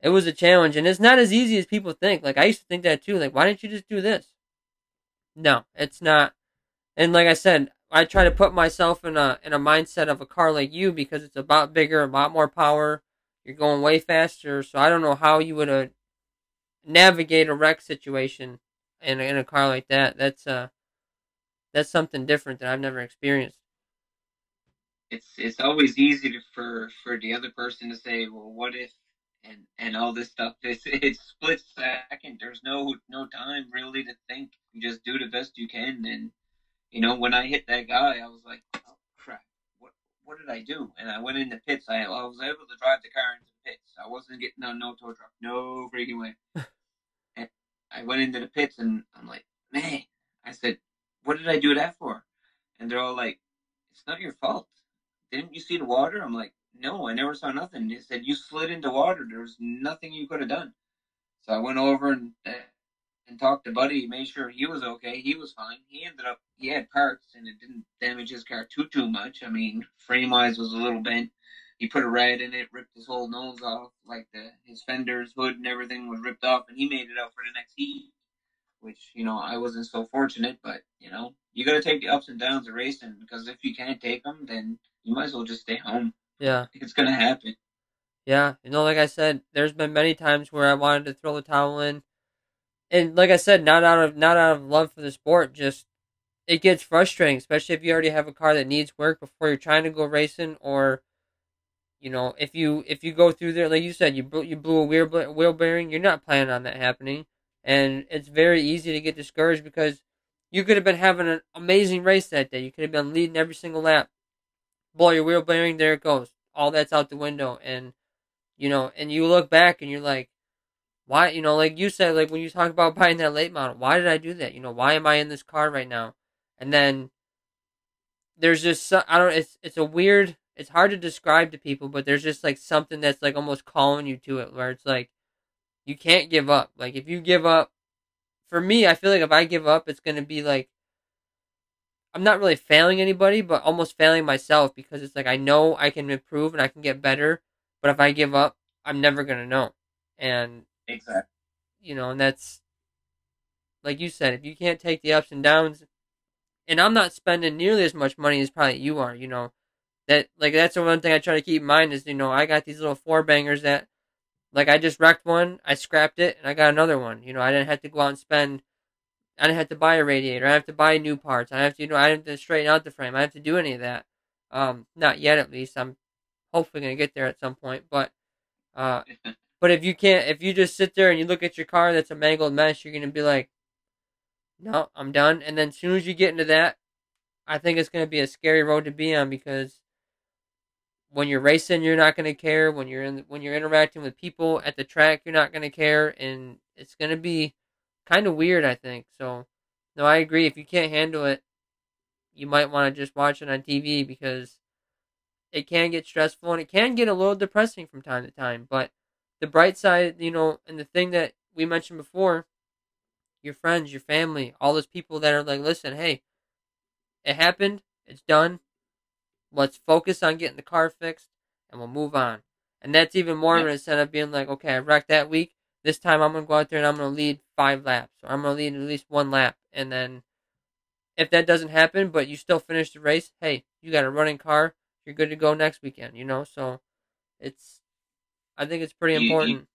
it was a challenge, and it's not as easy as people think. Like I used to think that too. Like why didn't you just do this? No, it's not. And like I said, I try to put myself in a in a mindset of a car like you because it's a lot bigger, a lot more power. You're going way faster, so I don't know how you would have navigate a wreck situation in a, in a car like that. That's uh that's something different that I've never experienced. It's it's always easy to, for for the other person to say, well, what if, and and all this stuff. It's it's split second. There's no no time really to think. You just do the best you can. And you know, when I hit that guy, I was like, oh crap, what what did I do? And I went into pits. I, I was able to drive the car into pits. I wasn't getting on no tow truck, no freaking way. and I went into the pits and I'm like, man, I said, what did I do that for? And they're all like, it's not your fault. Didn't you see the water? I'm like, no, I never saw nothing. They said you slid into water. There was nothing you could have done. So I went over and uh, and talked to Buddy, made sure he was okay. He was fine. He ended up he had parts and it didn't damage his car too too much. I mean, frame wise was a little bent, he put a rat in it, ripped his whole nose off, like the his fenders, hood, and everything was ripped off, and he made it out for the next heat. Which you know I wasn't so fortunate, but you know you got to take the ups and downs of racing because if you can't take them, then you might as well just stay home. Yeah, it's gonna happen. Yeah, you know, like I said, there's been many times where I wanted to throw the towel in, and like I said, not out of not out of love for the sport, just it gets frustrating, especially if you already have a car that needs work before you're trying to go racing, or you know, if you if you go through there, like you said, you blew, you blew a wheel wheel bearing, you're not planning on that happening, and it's very easy to get discouraged because you could have been having an amazing race that day. You could have been leading every single lap. Blow your wheel bearing, there it goes. All that's out the window, and you know, and you look back and you're like, why? You know, like you said, like when you talk about buying that late model, why did I do that? You know, why am I in this car right now? And then there's just I don't. It's it's a weird it's hard to describe to people, but there's just like something that's like almost calling you to it, where it's like you can't give up. Like if you give up, for me, I feel like if I give up, it's gonna be like I'm not really failing anybody, but almost failing myself because it's like I know I can improve and I can get better, but if I give up, I'm never gonna know. And exactly, you know, and that's like you said, if you can't take the ups and downs, and I'm not spending nearly as much money as probably you are, you know, that like that's the one thing I try to keep in mind is you know I got these little four bangers that like I just wrecked one, I scrapped it, and I got another one. You know, I didn't have to go out and spend. I didn't have to buy a radiator. I have to buy new parts. I have to, you know, I have to straighten out the frame. I have to do any of that. Um, not yet, at least. I'm hopefully gonna get there at some point. But, uh, but if you can't, if you just sit there and you look at your car that's a mangled mess, you're gonna be like, no, I'm done. And then as soon as you get into that, I think it's gonna be a scary road to be on because when you're racing, you're not going to care. When you're in, when you're interacting with people at the track, you're not going to care, and it's going to be kind of weird. I think so. No, I agree. If you can't handle it, you might want to just watch it on TV because it can get stressful and it can get a little depressing from time to time. But the bright side, you know, and the thing that we mentioned before, your friends, your family, all those people that are like, listen, hey, it happened, it's done, Let's focus on getting the car fixed and we'll move on. And that's even more yeah. instead of being like, okay, I wrecked that week. This time I'm going to go out there and I'm going to lead five laps or I'm going to lead at least one lap. And then if that doesn't happen, but you still finish the race, hey, you got a running car. You're good to go next weekend, you know? So it's, I think it's pretty you, important.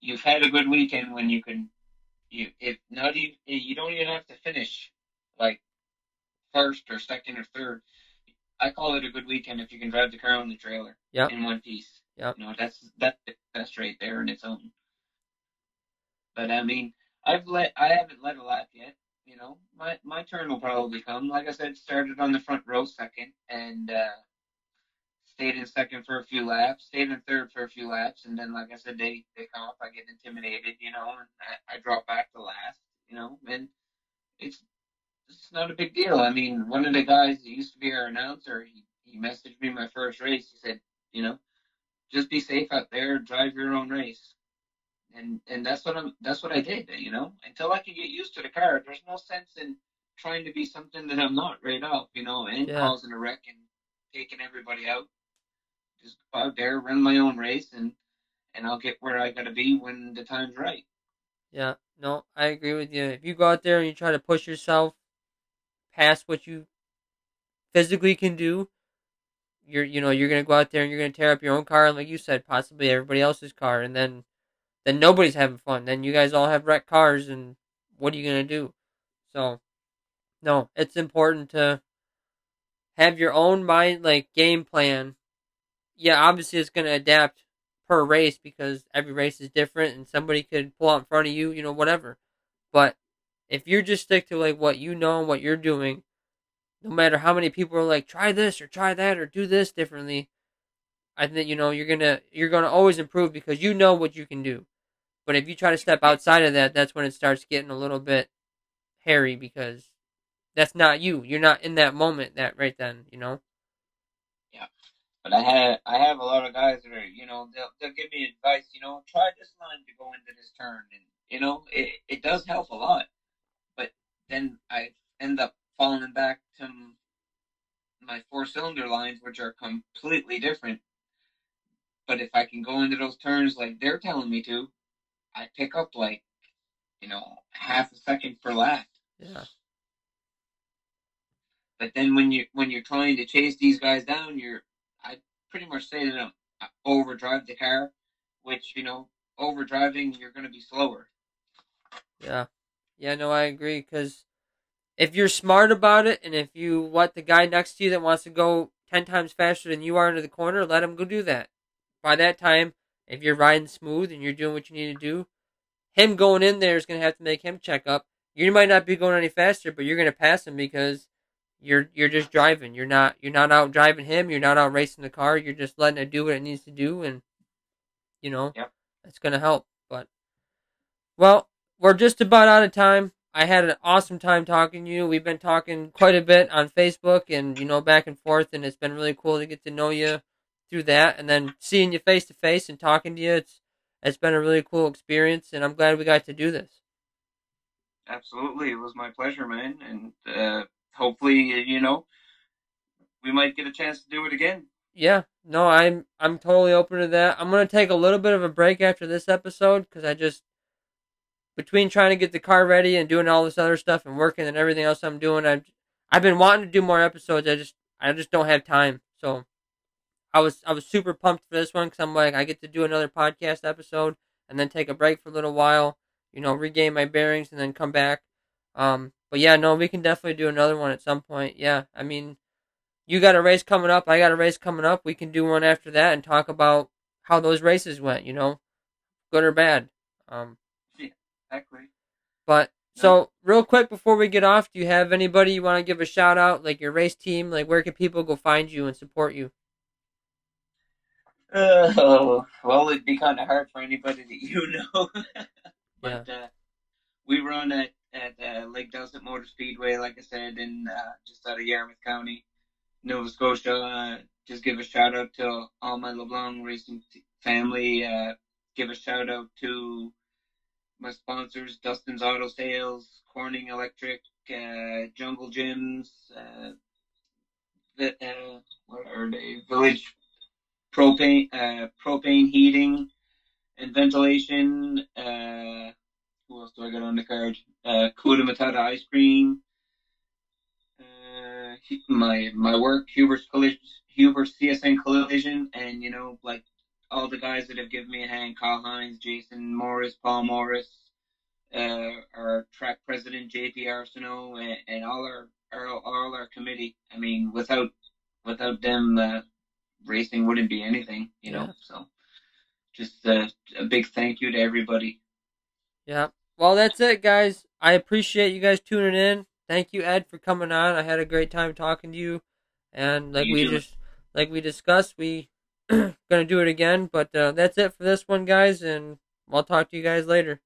You, have had a good weekend when you can, you, if not even, you don't even have to finish like first or second or third I call it a good weekend if you can drive the car on the trailer. Yeah. In one piece. Yeah. You know, that's that's that's right there in its own. But I mean, I've let I haven't led a lap yet. You know, my my turn will probably come. Like I said, started on the front row second and uh, stayed in second for a few laps, stayed in third for a few laps, and then like I said, they they come up, I get intimidated, you know, and I, I drop back to last, you know, and it's it's not a big deal. I mean, one of the guys that used to be our announcer, he, he messaged me my first race. He said, you know, just be safe out there, drive your own race. And and that's what I'm that's what I did, you know. Until I can get used to the car, there's no sense in trying to be something that I'm not right off, you know, and yeah. causing a wreck and taking everybody out. Just go out there, run my own race and and I'll get where I gotta be when the time's right. Yeah, no, I agree with you. If you go out there and you try to push yourself past what you physically can do, you're you know you're gonna go out there and you're gonna tear up your own car and like you said, possibly everybody else's car, and then then nobody's having fun. Then you guys all have wrecked cars, and what are you gonna do? So, no, it's important to have your own mind like game plan. Yeah, obviously it's gonna adapt per race because every race is different, and somebody could pull out in front of you, you know, whatever. But if you just stick to like what you know and what you're doing, no matter how many people are like, try this or try that or do this differently, I think you know you're gonna you're gonna always improve because you know what you can do. But if you try to step outside of that, that's when it starts getting a little bit hairy because that's not you. You're not in that moment that right then, you know. Yeah, but I have I have a lot of guys that are you know they'll they'll give me advice. You know, try this line to go into this turn, and you know it it does help a lot then I end up falling back to my four cylinder lines, which are completely different. But if I can go into those turns like they're telling me to, I pick up like, you know, half a second per lap. Yeah. But then when you when you're trying to chase these guys down, you're I pretty much say to them, uh, overdrive the car, which you know, overdriving you're going to be slower. Yeah. Yeah, no, I agree. Because if you're smart about it, and if you let the guy next to you that wants to go ten times faster than you are into the corner, let him go do that. By that time, if you're riding smooth and you're doing what you need to do, him going in there is going to have to make him check up. You might not be going any faster, but you're going to pass him because you're you're just driving. You're not you're not out driving him. You're not out racing the car. You're just letting it do what it needs to do, and you know yep. that's going to help. But well, we're just about out of time. I had an awesome time talking to you. We've been talking quite a bit on Facebook and, you know, back and forth, and it's been really cool to get to know you through that. And then seeing you face to face and talking to you, it's it's been a really cool experience, and I'm glad we got to do this. Absolutely, it was my pleasure, man, and uh, hopefully, you know, we might get a chance to do it again. Yeah, no, I'm I'm totally open to that. I'm gonna take a little bit of a break after this episode because I just between trying to get the car ready and doing all this other stuff and working and everything else I'm doing, I've I've been wanting to do more episodes. I just I just don't have time. So I was I was super pumped for this one because I'm like I get to do another podcast episode and then take a break for a little while, you know, regain my bearings and then come back. Um, but yeah, no, we can definitely do another one at some point. Yeah, I mean, you got a race coming up, I got a race coming up. We can do one after that and talk about how those races went. You know, good or bad. Um, exactly. But so real quick before we get off, do you have anybody you want to give a shout out, like your race team? Like where can people go find you and support you? Uh, well, it'd be kind of hard for anybody that you know. but yeah. uh, we run at at uh, Lake Doucette Motor Speedway, like I said, in uh, just out of Yarmouth County, Nova Scotia. Uh, just give a shout out to all my LeBlanc racing t- family. Uh, give a shout out to my sponsors: Dustin's Auto Sales, Corning Electric, Jungle Gyms. the, what are they? Village propane uh, propane heating and ventilation. Uh, who else do I got on the card? Uh, Kuda Matata ice cream. Uh, my my work, Huber's collision, Huber's CSN collision, and you know like all the guys that have given me a hand: Kyle Hines, Jason Morris, Paul Morris, uh, our track president JP Arsenault, and, and all our, our all our committee. I mean, without without them, uh, racing wouldn't be anything, you know. Yeah. So just uh, a big thank you to everybody. Yeah. Well, that's it, guys. I appreciate you guys tuning in. Thank you, Ed, for coming on. I had a great time talking to you, and like you we just like we discussed, we gonna do it again. But uh, that's it for this one, guys, and I'll talk to you guys later.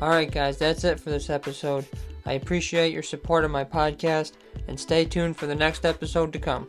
All right, guys, that's it for this episode. I appreciate your support of my podcast and stay tuned for the next episode to come.